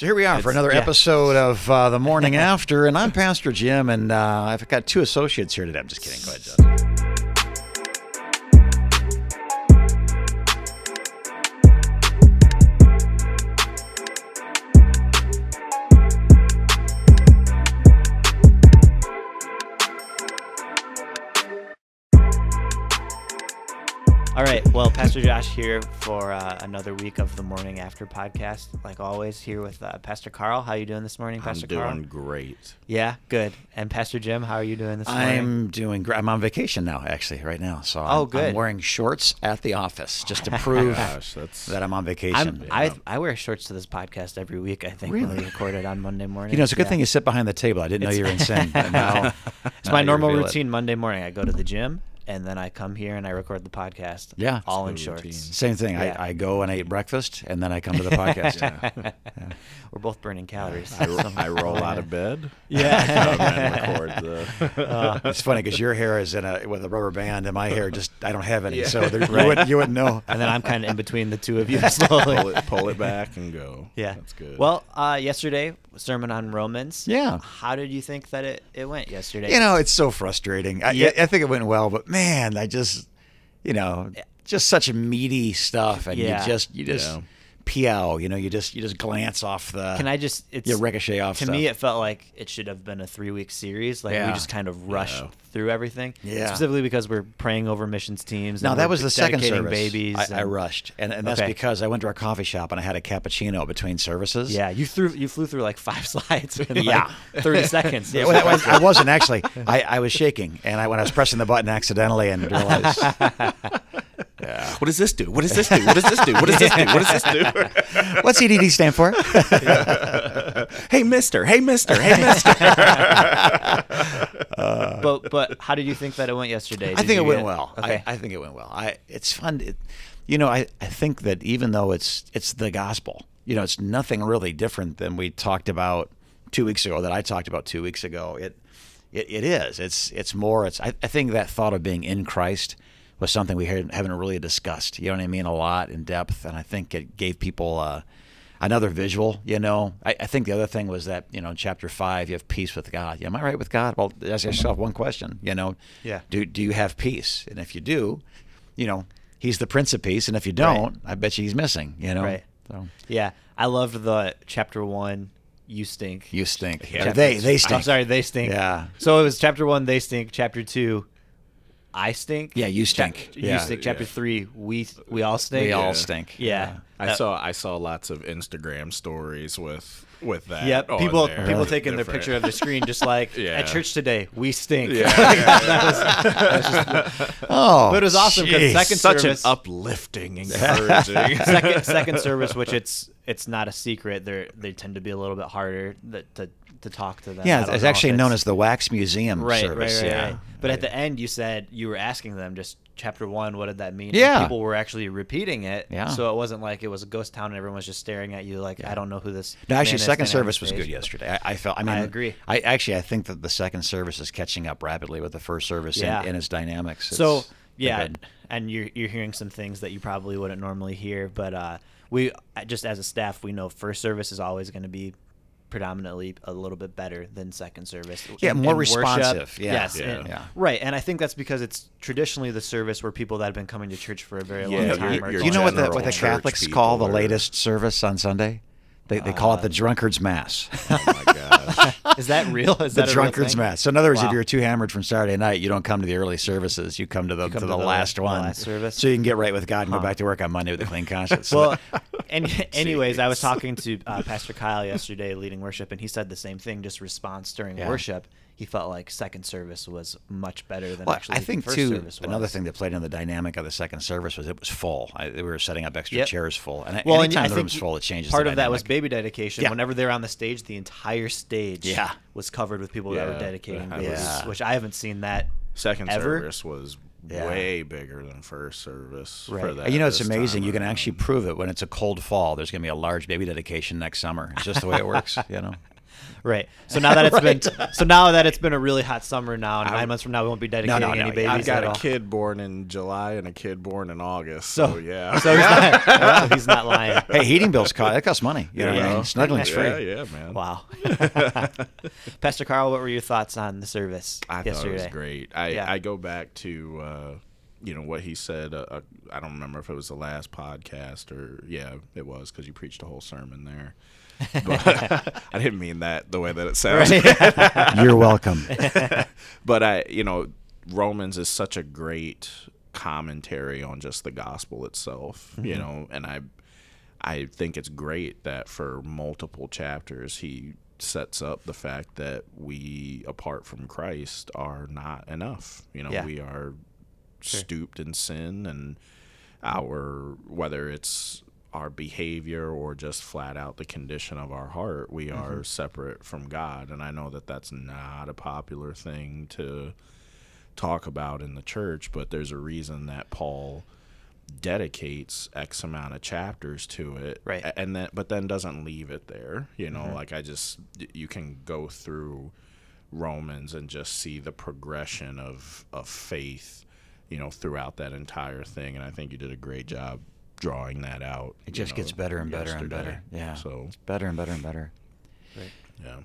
So here we are for another yeah. episode of uh, the morning after, and I'm Pastor Jim, and uh, I've got two associates here today. I'm just kidding. Go ahead, Justin. Pastor Josh here for uh, another week of the Morning After podcast. Like always, here with uh, Pastor Carl. How are you doing this morning, Pastor Carl? I'm doing Carl? great. Yeah, good. And Pastor Jim, how are you doing this morning? I'm doing great. I'm on vacation now, actually, right now. So I'm, Oh, good. I'm wearing shorts at the office just to prove Gosh, that I'm on vacation. I'm, I. I wear shorts to this podcast every week. I think Really? when we record it on Monday morning. you know, it's a good Yeah. thing you sit behind the table. I didn't know you were in sin. But now, It's now my normal reveal it. routine Monday morning. I go to the gym and then I come here and I record the podcast. Yeah. all in It's shorts. routine. Same thing. Yeah. I, I go and I eat breakfast, and then I come to the podcast. yeah We're both burning calories. I, ro- I roll out of bed. Yeah. record the. Uh, It's funny because your hair is in a with a rubber band, and my hair just I don't have any, Yeah. so there, Right. you, wouldn't, you wouldn't know. and then I'm kind of in between the two of you slowly. pull, it, pull it back and go. Yeah, that's good. Well, uh, yesterday sermon on Romans. Yeah. How did you think that it, it went yesterday? You know, it's so frustrating. I, Yeah. I think it went well, but man, I just, you know, just such meaty stuff, and Yeah. you just you just Yeah. Piao. You know, you just you just glance off the. Can I just? It's you ricochet off To stuff. me, it felt like it should have been a three-week series. Like we just kind of rushed Yeah. through everything. Yeah. Specifically because we're praying over missions teams. No, and that was the second service. Babies. I, I rushed, and, and that's Okay. because I went to our coffee shop and I had a cappuccino between services. Yeah, you threw you flew through like five slides in Yeah. like thirty seconds. Yeah, well, I, I wasn't actually. I, I was shaking, and I when I was pressing the button accidentally and realized. Yeah. what does this do? What does this do? What does this do? What does this do? What does this do? What's EDD stand for? hey, Mister. Hey, Mister. Hey, Mister. Uh, but but how did you think that it went yesterday? I think it went get- well. Okay. I, I think it went well. I it's fun. It, you know, I, I think that even though it's it's the gospel, you know, it's nothing really different than we talked about two weeks ago. That I talked about two weeks ago. It it, it is. It's it's more. It's I, I think that thought of being in Christ was something we hadn't, haven't really discussed. You know what I mean? A lot in depth, and I think it gave people. Uh, Another visual, you know. I, I think the other thing was that, you know, in chapter five, you have peace with God. Yeah, am I right with God? Well, ask yourself one question, you know. Yeah. Do do you have peace? And if you do, you know, he's the prince of peace. And if you don't, I bet you he's missing. You know. Right. So Yeah, I loved the chapter one. You stink. you stink. Yeah. They they I'm stink. sorry, they stink. Yeah. So it was chapter one, they stink. Chapter two, I stink. Yeah, you stink. you Yeah. stink. Chapter Yeah. three, we we all stink. We all Yeah. stink. Yeah. I That- saw I saw lots of Instagram stories with with that. Yep. on People there. people taking their picture of the screen, just like Yeah. at church today, we stink. Yeah. Oh, But it was awesome 'cause jeez. second Such service- an uplifting, encouraging. second second service, which it's it's not a secret. They they tend to be a little bit harder that, to to talk to them. Yeah, don't it's actually known as the Wax Museum right, service. right, right, yeah. right. But at the end, you said you were asking them just chapter one, what did that mean? And Yeah. people were actually repeating it. Yeah. So it wasn't like it was a ghost town and everyone was just staring at you like I don't know who this. No, actually, second service was good yesterday. I, I felt. I mean, I agree. I actually, I think that the second service is catching up rapidly with the first service Yeah. in, in its dynamics. So yeah, good. and you're you're hearing some things that you probably wouldn't normally hear, but uh, we just as a staff we know first service is always going to be predominantly a little bit better than second service. Yeah, In- more in worship, responsive. Yeah. Yes, Yeah. and- Yeah. right, and I think that's because it's traditionally the service where people that have been coming to church for a very long Yeah, time your- are your you know what the what the Catholics call the latest service on Sunday? They, they call it the drunkard's mass. oh my gosh. Is that real? Is the that a real drunkard's mass. So in other words, Wow. if you're too hammered from Saturday night, you don't come to the early services. You come to the come to to the, the- last the one, last service? so you can get right with God and Huh. go back to work on Monday with a clean conscience. Well, that- and anyways, I was talking to uh, Pastor Kyle yesterday, leading worship, and he said the same thing. Just response during Yeah. worship, he felt like second service was much better than Well, actually. I the think first too. service was. Another thing that played in the dynamic of the second service was it was full. I, we were setting up extra Yep. chairs full, and Well, and anytime I the room's full, it changes. Part the of that was baby dedication. Yeah. Whenever they're on the stage, the entire stage Yeah. was covered with people that were dedicating that babies, was- which I haven't seen that Second Ever? service was Yeah. way bigger than first service. For Right. that You know, it's amazing. time You can actually prove it when it's a cold fall. There's going to be a large baby dedication next summer. It's just the way it works, you know. Right. So now that it's Right. been so now that it's been a really hot summer now, and I'm- 9 months from now we won't be dedicating no, any yeah, babies I've got at a all. kid born in July and a kid born in August. So, So yeah. So he's not, so he's not lying. Hey, heating bills cost that costs money. You know, Yeah. snuggling's free. Yeah, yeah, man. Wow. Pastor Carl, what were your thoughts on the service I yesterday? thought it was great. I, Yeah. I go back to uh, you know what he said. Uh, uh, I don't remember if it was the last podcast or yeah, it was because you preached a whole sermon there. But I didn't mean that the way that it sounds. You're welcome. but I, you know, Romans is such a great commentary on just the gospel itself, you Mm-hmm. know, and I I think it's great that for multiple chapters he sets up the fact that we apart from Christ are not enough. You know, Yeah. we are Sure. stooped in sin and our whether it's our behavior or just flat out the condition of our heart, we Mm-hmm. are separate from God. And I know that that's not a popular thing to talk about in the church, but there's a reason that Paul dedicates X amount of chapters to it, Right. And then, but then doesn't leave it there. You know, Mhm. like I just you can go through Romans and just see the progression of of faith, you know, throughout that entire thing. And I think you did a great job drawing that out. It just know, gets better and better and better. Yeah. So It's better and better and better. yeah.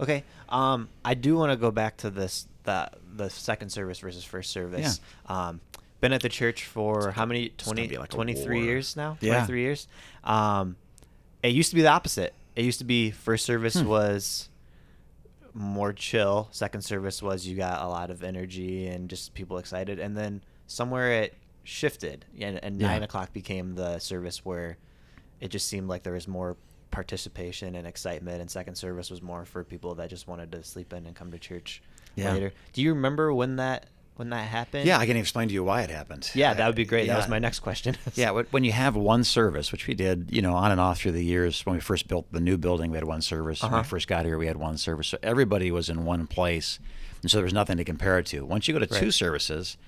Okay. Um, I do want to go back to this the the second service versus first service. Yeah. Um, been at the church for how many? gonna 20, like 23 years now. Yeah. Twenty three years. Um, it used to be the opposite. It used to be first service Hmm. was more chill. Second service was you got a lot of energy and just people excited, and then somewhere it shifted, and, and Yeah. nine o'clock became the service where it just seemed like there was more participation and excitement, and second service was more for people that just wanted to sleep in and come to church Yeah. later. Do you remember when that when that happened? Yeah, I can explain to you why it happened. Yeah, that would be great. That was my next question. Yeah, when you have one service, which we did, you know, on and off through the years. When we first built the new building, we had one service. When Uh-huh. we first got here, we had one service. So everybody was in one place, and so there was nothing to compare it to. Once you go to two services,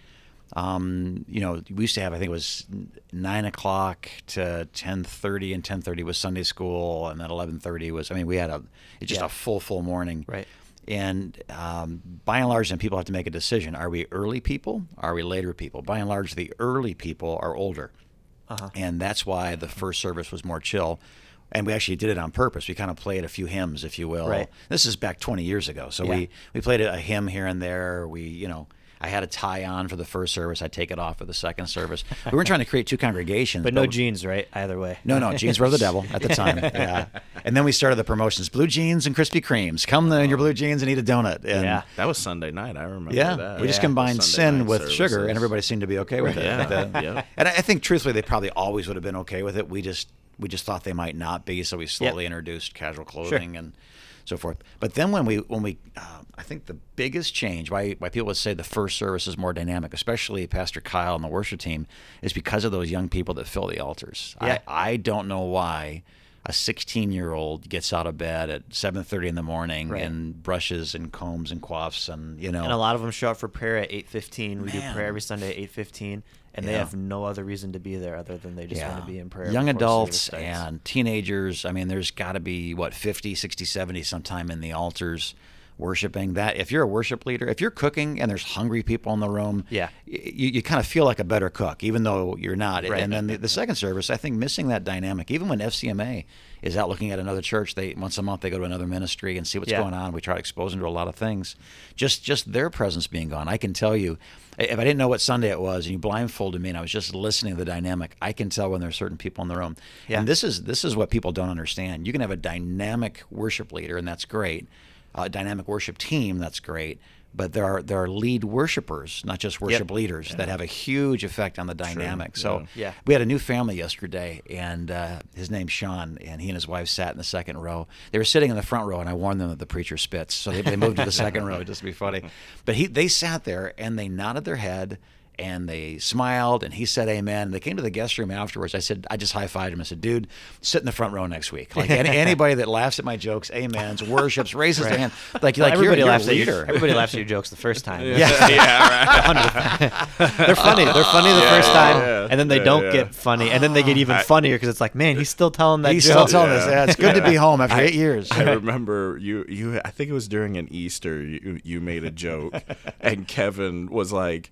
um, you know, we used to have, I think it was nine o'clock to ten thirty, and ten thirty was Sunday school, and then eleven thirty was. I mean, we had a it's just Yeah. a full full morning. Right. And um, by and large, then people have to make a decision: Are we early people? Are we later people? By and large, the early people are older Uh-huh. and that's why the first service was more chill. And we actually did it on purpose. We kind of played a few hymns, if you will. Right. This is back 20 years ago, so Yeah. we we played a hymn here and there. We, you know, I had a tie on for the first service. I take it off for the second service. We weren't trying to create two congregations, But no we- jeans, right? Either way. No, no, jeans were the devil at the time. Yeah. And then we started the promotions: blue jeans and Krispy Kremes. Come in your blue jeans and eat a donut. And Yeah. That was Sunday night. I remember yeah, that. we just combined Sunday sin night with sugar, and everybody seemed to be okay with it. Yeah, But, uh, yeah. And I I think, truthfully, they probably always would have been okay with it. We just we just thought they might not be, so we slowly introduced casual clothing and so forth. But then when we when we, uh, I think the biggest change why why people would say the first service is more dynamic, especially Pastor Kyle and the worship team, is because of those young people that fill the altars. Yeah. I, I don't know why. A 16 year old gets out of bed at 7:30 in the morning Right. and brushes and combs and quaffs and you know And a lot of them show up for prayer at 8:15. We do prayer every Sunday at 8:15, and they Yeah. have no other reason to be there other than they just want to be in prayer. Young adults and teenagers. I mean, there's got to be what 50, 60, 70 sometime in the altars worshiping. That if you're a worship leader, if you're cooking and there's hungry people in the room, Yeah. you, you kind of feel like a better cook, even though you're not. Right. And then the, the second service, I think missing that dynamic, even when FCMA is out looking at another church, they once a month they go to another ministry and see what's Yeah. going on. We try to expose them to a lot of things. Just just their presence being gone, I can tell you. If I didn't know what Sunday it was, and you blindfolded me, and I was just listening to the dynamic, I can tell when there's certain people in the room. Yeah. And this is this is what people don't understand. You can have a dynamic worship leader, and that's great. A dynamic worship team, that's great. But there are there are lead worshipers, not just worship leaders, that have a huge effect on the dynamic. So Yeah. we had a new family yesterday, and uh, his name's Sean, and he and his wife sat in the second row. They were sitting in the front row, and I warned them that the preacher spits, so they, they moved to the second row just to be funny. But he, they sat there and they nodded their head, and they smiled and he said amen. They came to the guest room afterwards. I said, I just high fived him. I said, dude, sit in the front row next week. Like any, anybody that laughs at my jokes, amens, worships, raises their hand. Like, Well, like everybody you're, laughs you're at your, everybody laughs at your jokes the first time. Yeah. yeah, right. They're funny. They're funny the Yeah, first time, yeah. and then they Yeah, don't yeah. get funny, and then they get even funnier because it's like, man, he's still telling that He's joke. still telling us. Yeah. Yeah, it's good to be home after eight years. I remember you. You. I think it was during an Easter. You you made a joke, and Kevin was like.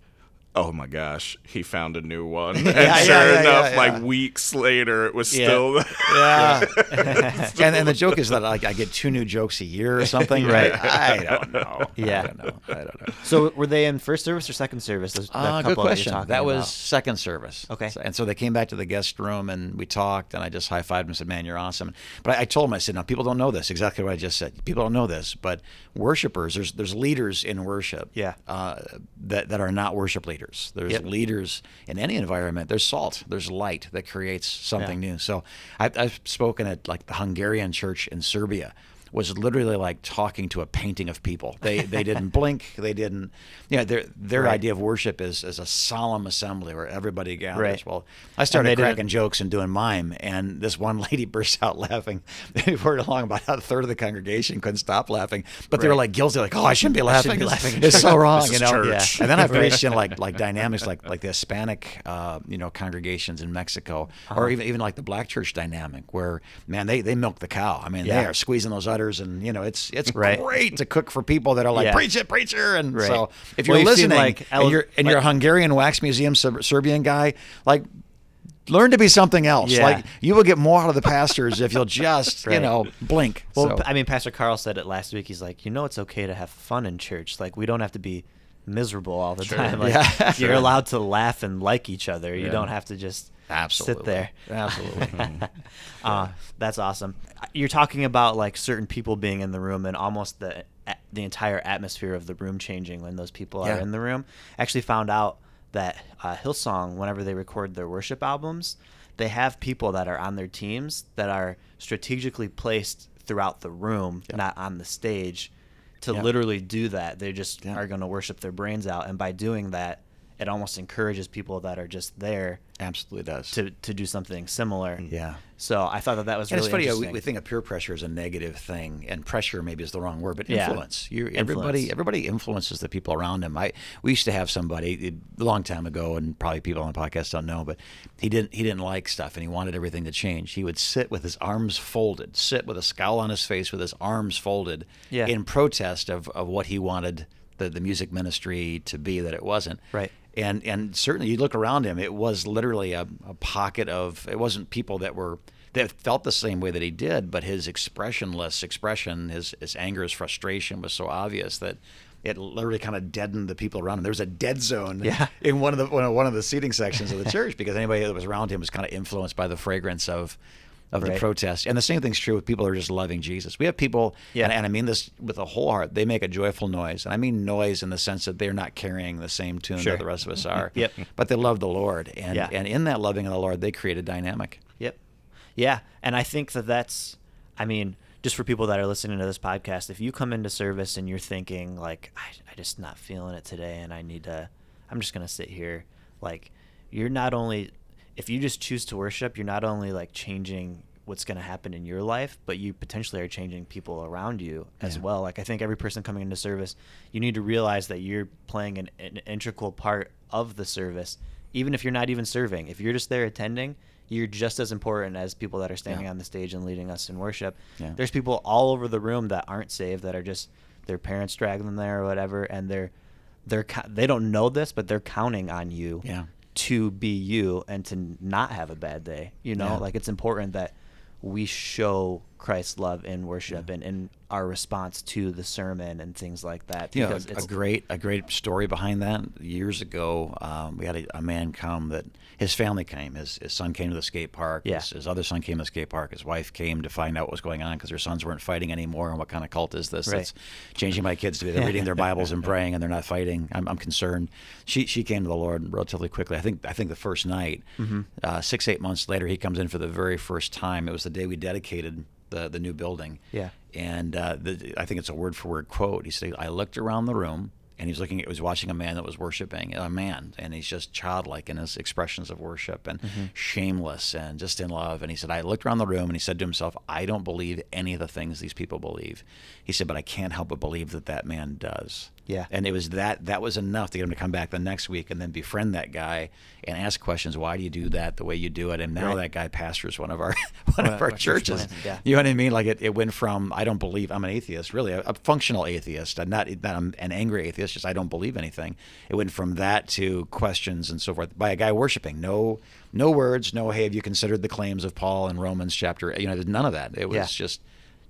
Oh my gosh, he found a new one. And yeah, sure yeah, enough, yeah, like weeks later, it was Yeah. still Yeah. and, and the joke is that like I get two new jokes a year or something. Right. I don't know. Yeah. I don't know. I don't know. So were they in first service or second service? Those, that Uh, couple good question. talking That was about? second service. Okay. So- and so they came back to the guest room and we talked, and I just high fived him and said, "Man, you're awesome." But I, I told him, I said, "Now people don't know this. Exactly what I just said. People don't know this, but worshipers, there's there's leaders in worship. Yeah. Uh, that that are not worship leaders. There's Yep. leaders in any environment. There's salt. There's light that creates something new. So I've, I've spoken at like the Hungarian church in Serbia. Was literally like talking to a painting of people. They they didn't blink. They didn't. You know, their their Right. idea of worship is is a solemn assembly where everybody gathers. Right. Well, I started cracking jokes and doing mime, and this one lady burst out laughing. They were along about how a third of the congregation couldn't stop laughing, but they were like guilty, like, "Oh, I shouldn't be laughing. shouldn't be It's- laughing. It's so wrong." You know. church. And then I've reached in like like dynamics like like the Hispanic, uh, you know, congregations in Mexico, Uh-huh. or even even like the Black church dynamic, where man, they they milk the cow. I mean, Yeah. they are squeezing those udders, and you know, it's it's Right. great to cook for people that are like, Yeah. preach it, preacher. And Right. so if you're listening like, and you're and you're a Hungarian wax museum Ser- Serbian guy, like. Learn to be something else. Yeah. Like you will get more out of the pastors if you'll just, you know, blink. Well, So- I mean, Pastor Carl said it last week. He's like, you know, it's okay to have fun in church. Like, we don't have to be miserable all the Sure. time. Like, Yeah. you're allowed to laugh and like each other. You Yeah. don't have to just Absolutely. sit there. Absolutely. uh, that's awesome. You're talking about like certain people being in the room and almost the the entire atmosphere of the room changing when those people are in the room. I Actually, found out that uh, Hillsong, whenever they record their worship albums, they have people that are on their teams that are strategically placed throughout the room, Yeah. not on the stage, to Yeah. literally do that. They just Yeah. are going to worship their brains out, and by doing that, it almost encourages people that are just there Absolutely does. to to do something similar. Yeah. So I thought that that was And really it's funny, uh, we, we think of peer pressure as a negative thing, and pressure maybe is the wrong word, but Yeah. influence. You, everybody, everybody influences the people around them. I we used to have somebody a long time ago, and probably people on the podcast don't know, but he didn't he didn't like stuff, and he wanted everything to change. He would sit with his arms folded, sit with a scowl on his face, with his arms folded, Yeah. in protest of, of what he wanted the, the music ministry to be that it wasn't. Right. And and certainly you look around him, it was literally a, a pocket of it wasn't people that were that felt the same way that he did, but his expressionless expression, his his anger, his frustration was so obvious that it literally kind of deadened the people around him. There was a dead zone Yeah. in one of the one of- one of the seating sections of the church because anybody that was around him was kind of influenced by the fragrance of of the protest. And the same thing's true with people who are just loving Jesus. We have people, Yeah. and, and I mean this with a whole heart, they make a joyful noise. And I mean noise in the sense that they're not carrying the same tune Sure. that the rest of us are. Yep. But they love the Lord. And, Yeah. and in that loving of the Lord, they create a dynamic. Yep. Yeah, and I think that that's I mean, just for people that are listening to this podcast, if you come into service and you're thinking like I I just not feeling it today and I need to I'm just going to sit here like you're not only if you just choose to worship, you're not only like changing what's going to happen in your life, but you potentially are changing people around you as Yeah. well. Like I think every person coming into service, you need to realize that you're playing an, an integral part of the service, even if you're not even serving. If you're just there attending, you're just as important as people that are standing Yeah. on the stage and leading us in worship. Yeah. There's people all over the room that aren't saved that are just their parents drag them there or whatever, and they're they're they don't know this, but they're counting on you Yeah. To be you and to not have a bad day. You know, Yeah. like it's important that we show Christ's love in worship and in our response to the sermon and things like that. Because a, a great a great story behind that. Years ago, um, we had a, a man come that his family came. His, his son came to the skate park. Yeah. His, his other son came to the skate park. His wife came to find out what was going on because their sons weren't fighting anymore. And what kind of cult is this? Right. That's changing my kids to be they're reading their Bibles and praying and they're not fighting. I'm, I'm concerned. She she came to the Lord relatively quickly. I think I think the first night, Mm-hmm. uh, six eight months later, he comes in for the very first time. It was the day we dedicated the the new building. Yeah. And uh, the, I think it's a word for word quote. He said, I looked around the room and he's looking. It was watching a man that was worshiping a man, and he's just childlike in his expressions of worship and Mm-hmm. shameless and just in love. And he said, I looked around the room and he said to himself, I don't believe any of the things these people believe. He said, but I can't help but believe that that man does. Yeah. And it was that that was enough to get him to come back the next week and then befriend that guy and ask questions. Why do you do that the way you do it? And now Right. that guy pastors one of our one of our churches. yeah. You know what I mean? Like it, it went from I don't believe I'm an atheist, really a, a functional atheist, and not that I'm an angry atheist, just I don't believe anything. It went from that to questions and so forth by a guy worshiping. No, no words. No, hey, have you considered the claims of Paul in Romans chapter? You know, there's none of that. It was Yeah. just.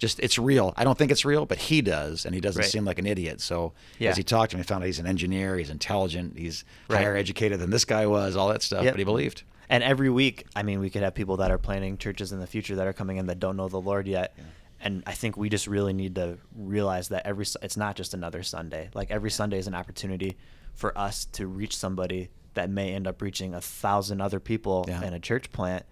Just it's real. I don't think it's real, but he does, and he doesn't Right. seem like an idiot. So Yeah. as he talked to me, I found out he's an engineer. He's intelligent. He's Right. higher educated than this guy was. All that stuff, Yep. but he believed. And every week, I mean, we could have people that are planning churches in the future that are coming in that don't know the Lord yet. And I think we just really need to realize that every it's not just another Sunday. Like every Sunday is an opportunity for us to reach somebody that may end up reaching a thousand other people Yeah. in a church plant.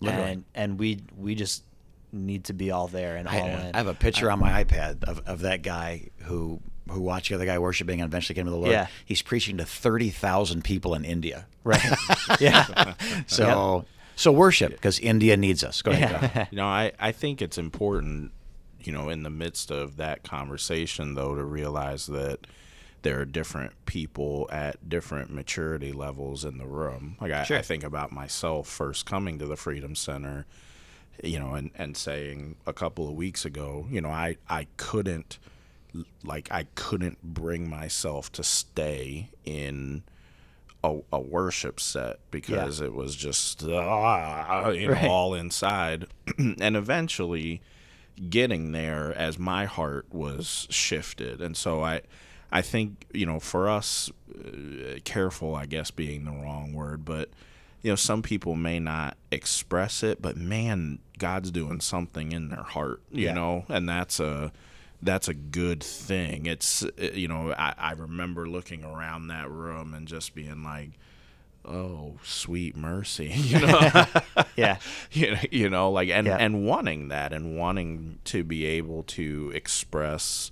Literally. And and we we just need to be all there and all I, in. I have a picture on my iPad of, of that guy who who watched the other guy worshiping and eventually came to the Lord. Yeah. He's preaching to thirty thousand people in India. Right. yeah. So so worship because India needs us. Go ahead. Kyle. Yeah. You know, I, I think it's important, you know, in the midst of that conversation, though, to realize that there are different people at different maturity levels in the room. Like, I, Sure. I think about myself first coming to the Freedom Center, you know, and, and saying a couple of weeks ago, you know, I, I couldn't, like, I couldn't bring myself to stay in a, a worship set because it was just ah, you know Right. all inside. And eventually getting there as my heart was shifted. And so i i think you know for us uh, careful i guess being the wrong word but you know some people may not express it but man god's doing something in their heart you Yeah. know and that's a that's a good thing. It's uh, you know I, I remember looking around that room and just being like, oh sweet mercy, you know, Yeah. you know, you know like and Yeah. and wanting that and wanting to be able to express,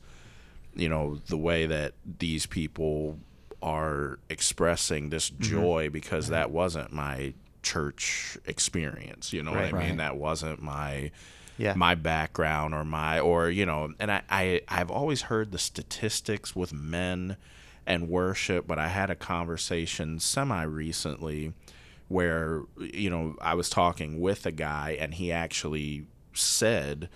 you know, the way that these people are expressing this Mm-hmm. joy because that wasn't my church experience. You know Right. what I mean? Right. That wasn't my Yeah. my background or my or you know and I, I i've always heard the statistics with men and worship but i had a conversation semi recently where you know i was talking with a guy and he actually said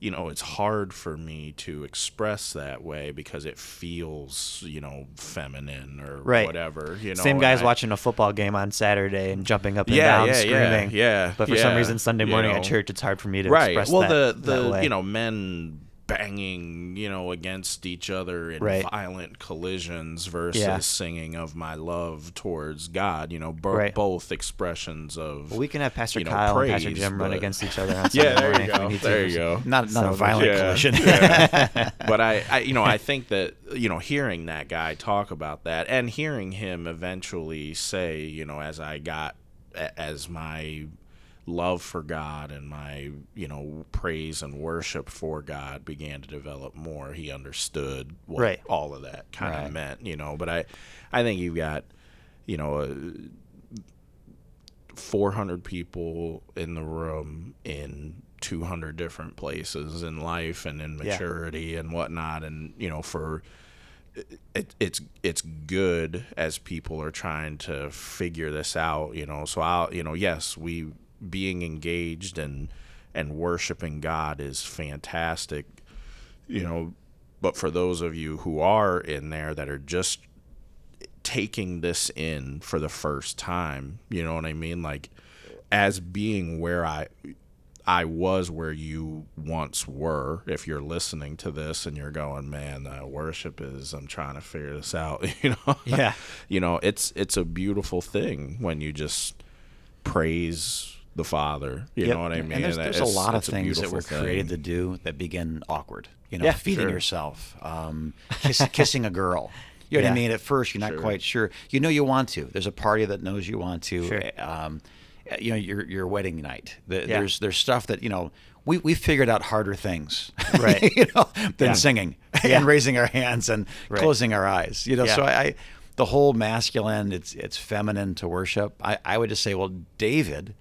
you know it's hard for me to express that way because it feels you know feminine or Right. whatever you know Same guy's I- watching a football game on Saturday and jumping up and Yeah, down, yeah, yeah, screaming. yeah, But for some reason, Sunday you morning know. at church, it's hard for me to express that. right well that, the the you know men banging you know against each other in Right. violent collisions versus Yeah. singing of my love towards god you know bo- Right. both expressions of Well, we can have Pastor you know, Kyle and Pastor praise, Jim run against each other on yeah there you go there you go Not not a violent Yeah, collision. yeah. but I, I, you know, I think that you know, hearing that guy talk about that and hearing him eventually say, you know, as I got, as my love for God and my, you know, praise and worship for God began to develop more, he understood what Right. all of that kind of Right. meant, you know. But I, I think you've got, you know, uh, a, 400 people in the room in 200 different places in life and in Yeah. maturity and whatnot and you know for it, it's it's good as people are trying to figure this out you know so I'll you know yes we being engaged and and worshiping God is fantastic you know. But for those of you who are in there that are just taking this in for the first time you know what i mean? Like as being where i i was where you once were if you're listening to this and you're going man uh, worship is i'm trying to figure this out you know? Yeah. you know it's it's a beautiful thing when you just praise the father you Yep. know what i mean and there's, there's a lot of things that we're created to do that begin awkward. You know, Yeah, feeding sure. yourself, um, kiss, kissing a girl. You know what I mean? At first, you're not Sure. quite sure. You know you want to. There's a party that knows you want to. Sure. Um, you know your your wedding night. The, Yeah. There's there's stuff that you know we we figured out harder things, Right. you know, than Yeah. singing. Yeah. and raising our hands and Right. closing our eyes. You know, so I, I the whole masculine, it's it's feminine to worship. I, I would just say, well, David,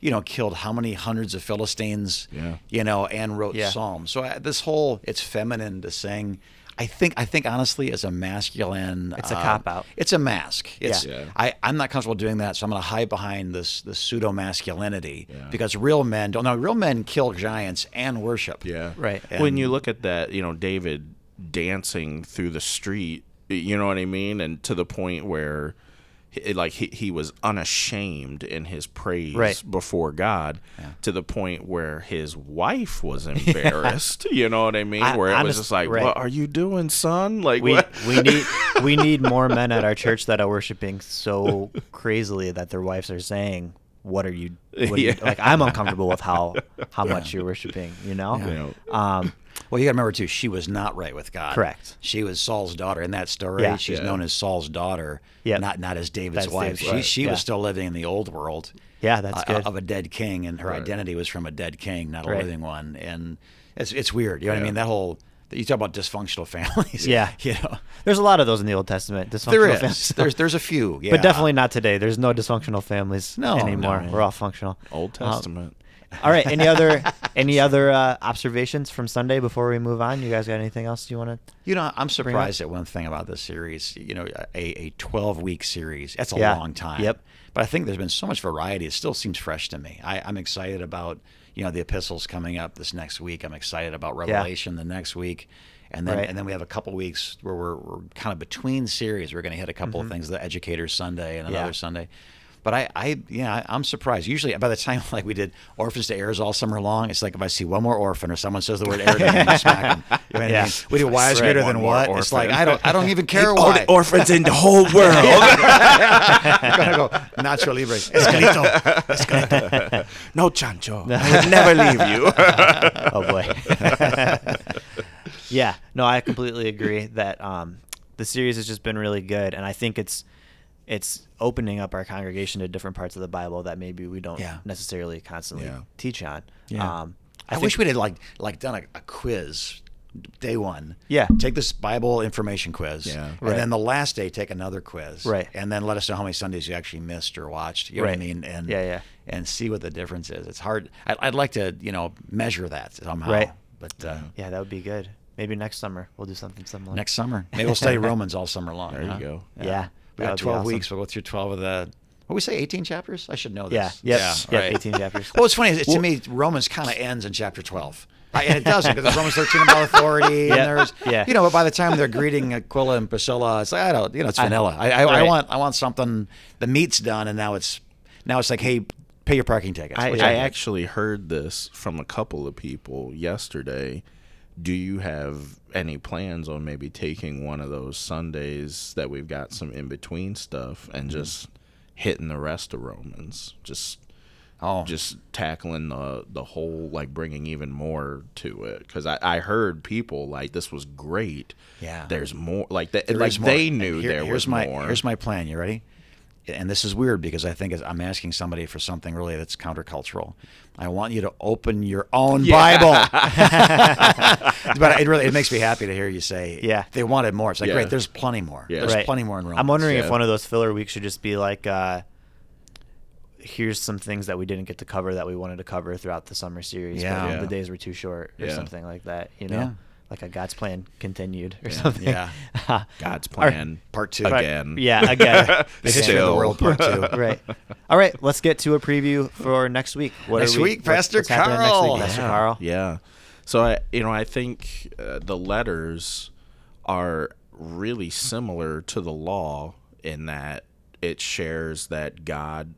you know, killed how many hundreds of Philistines, Yeah. you know, and wrote Yeah. psalms. So I, this whole it's feminine to sing. I think I think honestly, as a masculine, It's a uh, cop-out. It's a mask. It's Yeah. I I'm not comfortable doing that, so I'm going to hide behind this this pseudo masculinity Yeah. because real men don't know. Real men kill giants and worship. Yeah. Right. when you look at that, you know, David dancing through the street, you know what I mean? And to the point where like he, he was unashamed in his praise Right. before God to the point where his wife was embarrassed. You know what I mean? I- where it was just like, right. "What are you doing, son?" Like we what? we need we need more men at our church that are worshiping so crazily that their wives are saying, "What are you?" What are you-" Like I'm uncomfortable with how how much you're worshiping. You know. You know, Um, Well, you got to remember too, she was not right with God. Correct. She was Saul's daughter in that story. Yeah. She's Yeah. known as Saul's daughter, Yep. not not as David's That's wife. David's she wife, she yeah. was still living in the old world. Yeah, that's uh, good. Of a dead king, and her Right. identity was from a dead king, not a Right. living one. And it's it's weird. You know what I mean? That whole you talk about dysfunctional families. Yeah. You know, There's a lot of those in the Old Testament. Dysfunctional there is. families. There's there's a few. Yeah. But definitely not today. There's no dysfunctional families No, anymore. no. We're all functional. Old Um, Testament. all right. Any other any other uh, observations from Sunday before we move on? You guys got anything else you want to? You know, I'm surprised at one thing about this series. You know, a, a 12 week series. That's a Yeah. long time. Yep. But I think there's been so much variety. It still seems fresh to me. I, I'm excited about you know the epistles coming up this next week. I'm excited about Revelation the next week. And then, Right. and then we have a couple weeks where we're, we're kind of between series. We're going to hit a couple Mm-hmm. of things, the Educators Sunday and Yeah. another Sunday. But I, I, yeah, I, I'm surprised. Usually, by the time like we did orphans to heirs all summer long, it's like if I see one more orphan or someone says the word heir, I'm gonna smack 'em. You know what I Yeah. mean? We do why is greater than more what? It's like. I don't, I don't even care All why. the orphans in the whole world. I'm gonna go Nacho Libre. Esqueleto. Esqueleto. no, Chancho. I would never leave you. oh boy. yeah, no, I completely agree that um, the series has just been really good, and I think it's it's opening up our congregation to different parts of the Bible that maybe we don't Yeah. necessarily constantly Yeah. teach on. Yeah. Um, I, think- wish we had like like done a, a quiz day one. Yeah. Take this Bible information quiz. Yeah. And Right. then the last day take another quiz. Right. And then let us know how many Sundays you actually missed or watched. You know Right. what I mean? And Yeah, yeah. And see what the difference is. It's hard. I, I'd like to you know measure that somehow. Right. But uh, Yeah, that would be good. Maybe next summer we'll do something similar. next summer maybe we'll study Romans all summer long. There you huh? go. Yeah, We that got would be 12 awesome. weeks. We'll go through 12 of the. What we say, 18 chapters? I should know Yeah. this. Yep. Yeah. Yep, right. 18 chapters. Well, it's funny it's, to me, Romans kind of ends in chapter 12. Right, and it doesn't because there's Romans 13 about authority. Yeah, And there's, yeah. you know, but by the time they're greeting Aquila and Priscilla, it's like, I don't, you know, it's vanilla. I, I, I want, I want something, the meat's done, and now it's, now it's like, hey, pay your parking tickets. I, I actually heard this from a couple of people yesterday. Do you have any plans on maybe taking one of those Sundays that we've got some in between stuff and mm-hmm. just hitting the rest of Romans? Just oh, just tackling the the whole like bringing even more to it because I, I heard people like this was great Yeah. there's more like that like more. they knew here- there here's was my, more Here's my plan. You ready? And this is weird because I think it's- I'm asking somebody for something really that's countercultural. I want you to open your own Bible. but it really it makes me happy to hear you say, Yeah. they wanted more. It's like, Yeah. great, there's plenty more. Yeah. There's Right. plenty more in Romans. I'm wondering if one of those filler weeks should just be like, uh, here's some things that we didn't get to cover that we wanted to cover throughout the summer series. Yeah. but Yeah. the days were too short or Yeah. something like that. You know, Yeah. Like a God's plan continued or Yeah. something. Yeah. God's plan Part two. Right. again Yeah, again. The history of the world, part two. right. All right. Let's get to a preview for next week. What Next are we, week, Pastor happening next Carl. week, Pastor yeah. Carl. Yeah. So I, you know, I think uh, the letters are really similar to the law in that it shares that God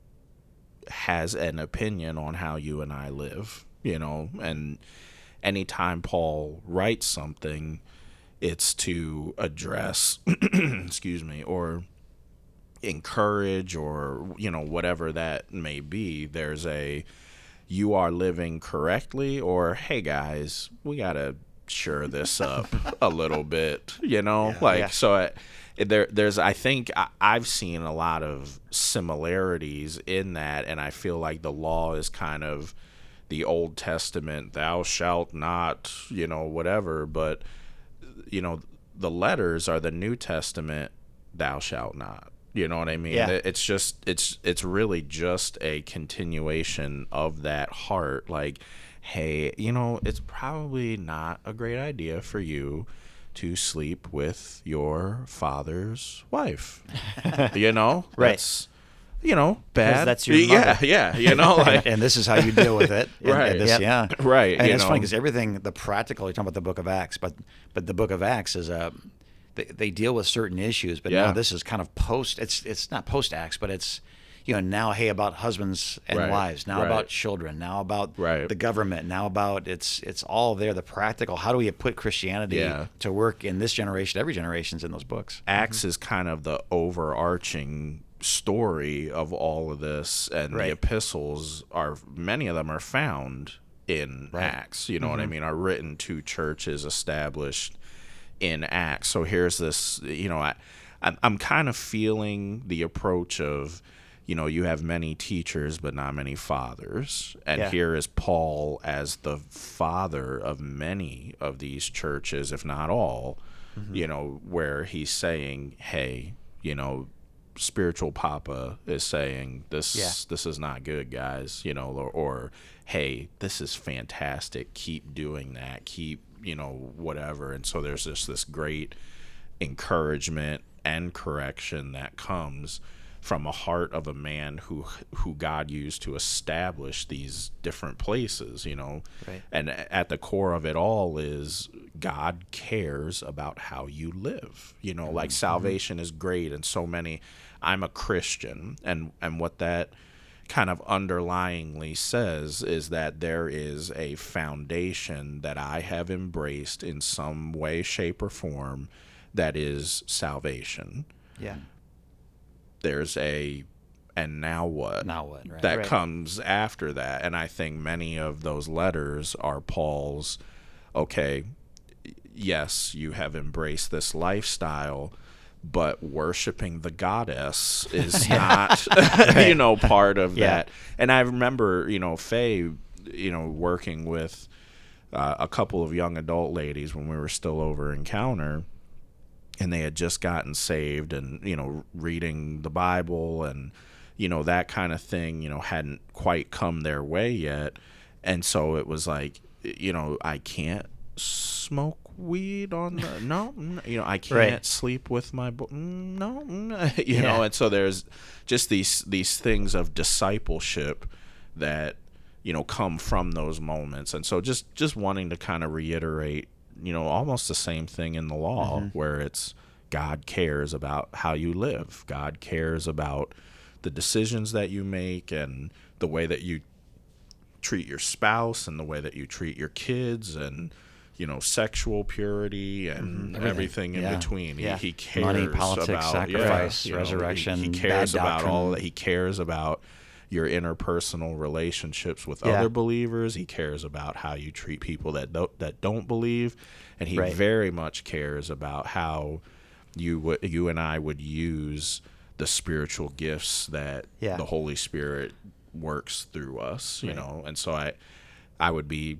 has an opinion on how you and I live, you know, and anytime Paul writes something, it's to address, excuse me, or encourage or you know whatever that may be. There's a you are living correctly or hey guys we gotta sure this up a little bit you know? Like Yeah. so I, there there's i think I, i've seen a lot of similarities in that and i feel like the law is kind of the old testament thou shalt not you know whatever but you know, the letters are the New Testament, thou shalt not. You know what I mean? Yeah. It's just it's it's really just a continuation of that heart like hey, you know, it's probably not a great idea for you to sleep with your father's wife. you know? Right. That's you know, bad. that's your Yeah, mother. yeah, you know, like and this is how you deal with it. And- and Right. this- Yep. Yeah. Right, And you it's funny because everything, the practical, you're talking about the Book of Acts, but but the Book of Acts is a they, they deal with certain issues, but Yeah. now this is kind of post. It's it's not post Acts, but it's you know now hey about husbands and Right, wives, now right. about children, now about Right. the government, now about it's it's all there. The practical. How do we put Christianity Yeah. to work in this generation? Every generation's in those books. Acts is kind of the overarching story of all of this, and Right. the epistles are many of them are found in Acts. You know what I mm-hmm. mean? Are written to churches established in Acts. So here's this. You know, I I'm, kind of feeling the approach of. You know, you have many teachers, but not many fathers. And Yeah. here is Paul as the father of many of these churches, if not all mm-hmm. you know, where he's saying, "Hey, you know, spiritual papa is saying this Yeah. this is not good, guys," you know, or, or "Hey, this is fantastic. Keep doing that. Keep, you know, whatever." And so there's just this great encouragement and correction that comes from a heart of a man who who God used to establish these different places, you know. Right. And at the core of it all is God cares about how you live. You know, like mm-hmm. salvation is great and so many I'm a Christian and and what that kind of underlyingly says is that there is a foundation that I have embraced in some way shape or form that is salvation Yeah. there's a and now what Now what? Right. that Right. comes after that and i think many of those letters are paul's okay yes you have embraced this lifestyle but worshiping the goddess is not you know part of Yeah. that. And i remember you know faye you know working with uh, a couple of young adult ladies when we were still over encounter and they had just gotten saved and you know reading the bible and you know that kind of thing you know hadn't quite come their way yet. And so it was like you know i can't smoke weed on the no mm, you know i can't Right. sleep with my bo- no you Yeah. know and so there's just these these things of discipleship that you know come from those moments and so just just wanting to kind of reiterate you know almost the same thing in the law where it's god cares about how you live god cares about the decisions that you make and the way that you treat your spouse and the way that you treat your kids and you know sexual purity and mm-hmm. everything, in Yeah. between Yeah. he, he cares Money, politics, about yeah, sacrifice, know, he- resurrection, he, cares about all that he cares about your interpersonal relationships with other believers he cares about how you treat people that don't that don't believe and he Right. very much cares about how you would you and I would use the spiritual gifts that the Holy Spirit works through us, you Right. know. And so I I would be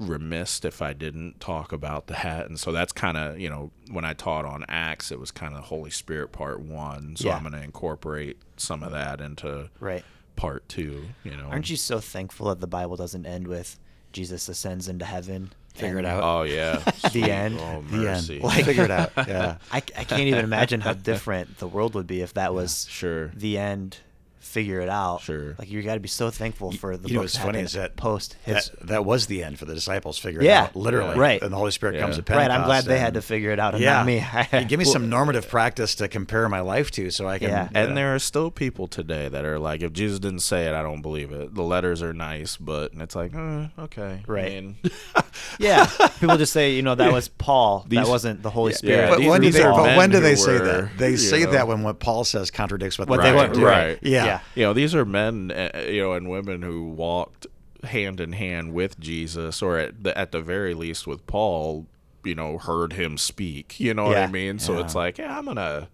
remiss if I didn't talk about that. And so that's kind of, you know, when I taught on Acts, it was kind of Holy Spirit part 1. So Yeah. I'm going to incorporate some of that into Right. part 2, you know. Aren't you so thankful that the Bible doesn't end with Jesus ascends into heaven? Figure it out. Oh yeah. The end. Oh The end. mercy. Like, figure it out. Yeah. I, I can't even imagine how different the world would be if that was Sure. the end. Figure it out. Sure. Like you got to be so thankful for the you know what's funny is that post his. that, that was the end for the disciples figuring Yeah. out literally Right. and the holy spirit comes Yeah. at pentecost right. I'm glad they had to figure it out and yeah not me. Hey, give me some normative practice to compare my life to so i can Yeah. And there are still people today that are like, if Jesus didn't say it, I don't believe it. The letters are nice, but it's like, uh, okay, I Right. mean, yeah. People just say, you know, that was Paul. These- that wasn't the Holy Spirit. Yeah, but when do they but when do who they say that they say know- that when what paul says contradicts what, What the they Bible want- do. right. yeah, Yeah. you know, these are men, uh, you know, and women who walked hand in hand with Jesus, or at the, at the very least with Paul. You know, heard him speak. You know what I mean? So Yeah. it's like, yeah, I'm gonna,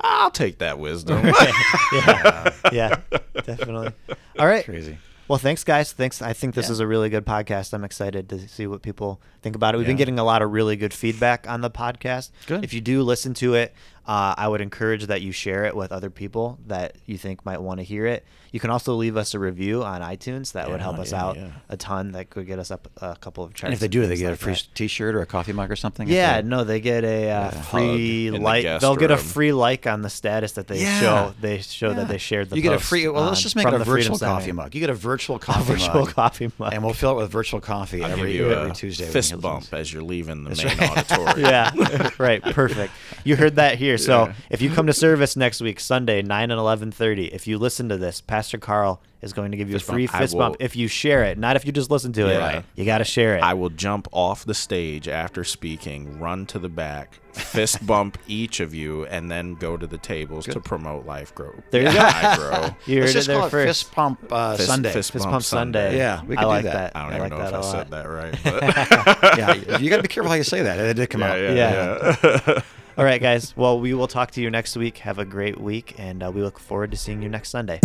I'll take that wisdom. yeah. yeah. Definitely. All right. crazy Well, thanks, guys. Thanks. I think this Yeah. is a really good podcast. I'm excited to see what people think about it. We've been getting a lot of really good feedback on the podcast. Good. If you do listen to it, uh, I would encourage that you share it with other people that you think might want to hear it. You can also leave us a review on iTunes. That would Yeah, help us yeah, out yeah. a ton. That could get us up a couple of charts. And if they do, they things get a free that. T-shirt or a coffee mug or something. Yeah, they- no, they get a uh, Yeah. free Hug in the like. They'll get a free like on the status that they Yeah. show. They show that they shared the. You get a free. Well, let's just make it from a the Freedom virtual Center. coffee mug. You get a virtual coffee A coffee virtual mug, coffee mug. and we'll fill it with virtual coffee I'll every give you every a Tuesday. fist bump as you're leaving the That's main right. auditorium. yeah, right. Perfect. You heard that here. So Yeah. if you come to service next week, Sunday, nine and eleven thirty, if you listen to this, Pastor Carl is going to give you Fist a free bump. Fist bump if you share it. Not if you just listen to it. Yeah. You got to share it. I will jump off the stage after speaking, run to the back, fist bump each of you, and then go to the tables to promote Life Grow. There you go. You heard Let's it just there call it first. fist pump uh, Fist- Sunday. fist Fist bump Pump Sunday. Yeah, we I could do like that. I don't I even like know that if a I lot. said that right. But yeah, you got to be careful how you say that. It did come yeah, out. yeah, Yeah. yeah. All right, guys. Well, we will talk to you next week. Have a great week, and uh, we look forward to seeing you next Sunday.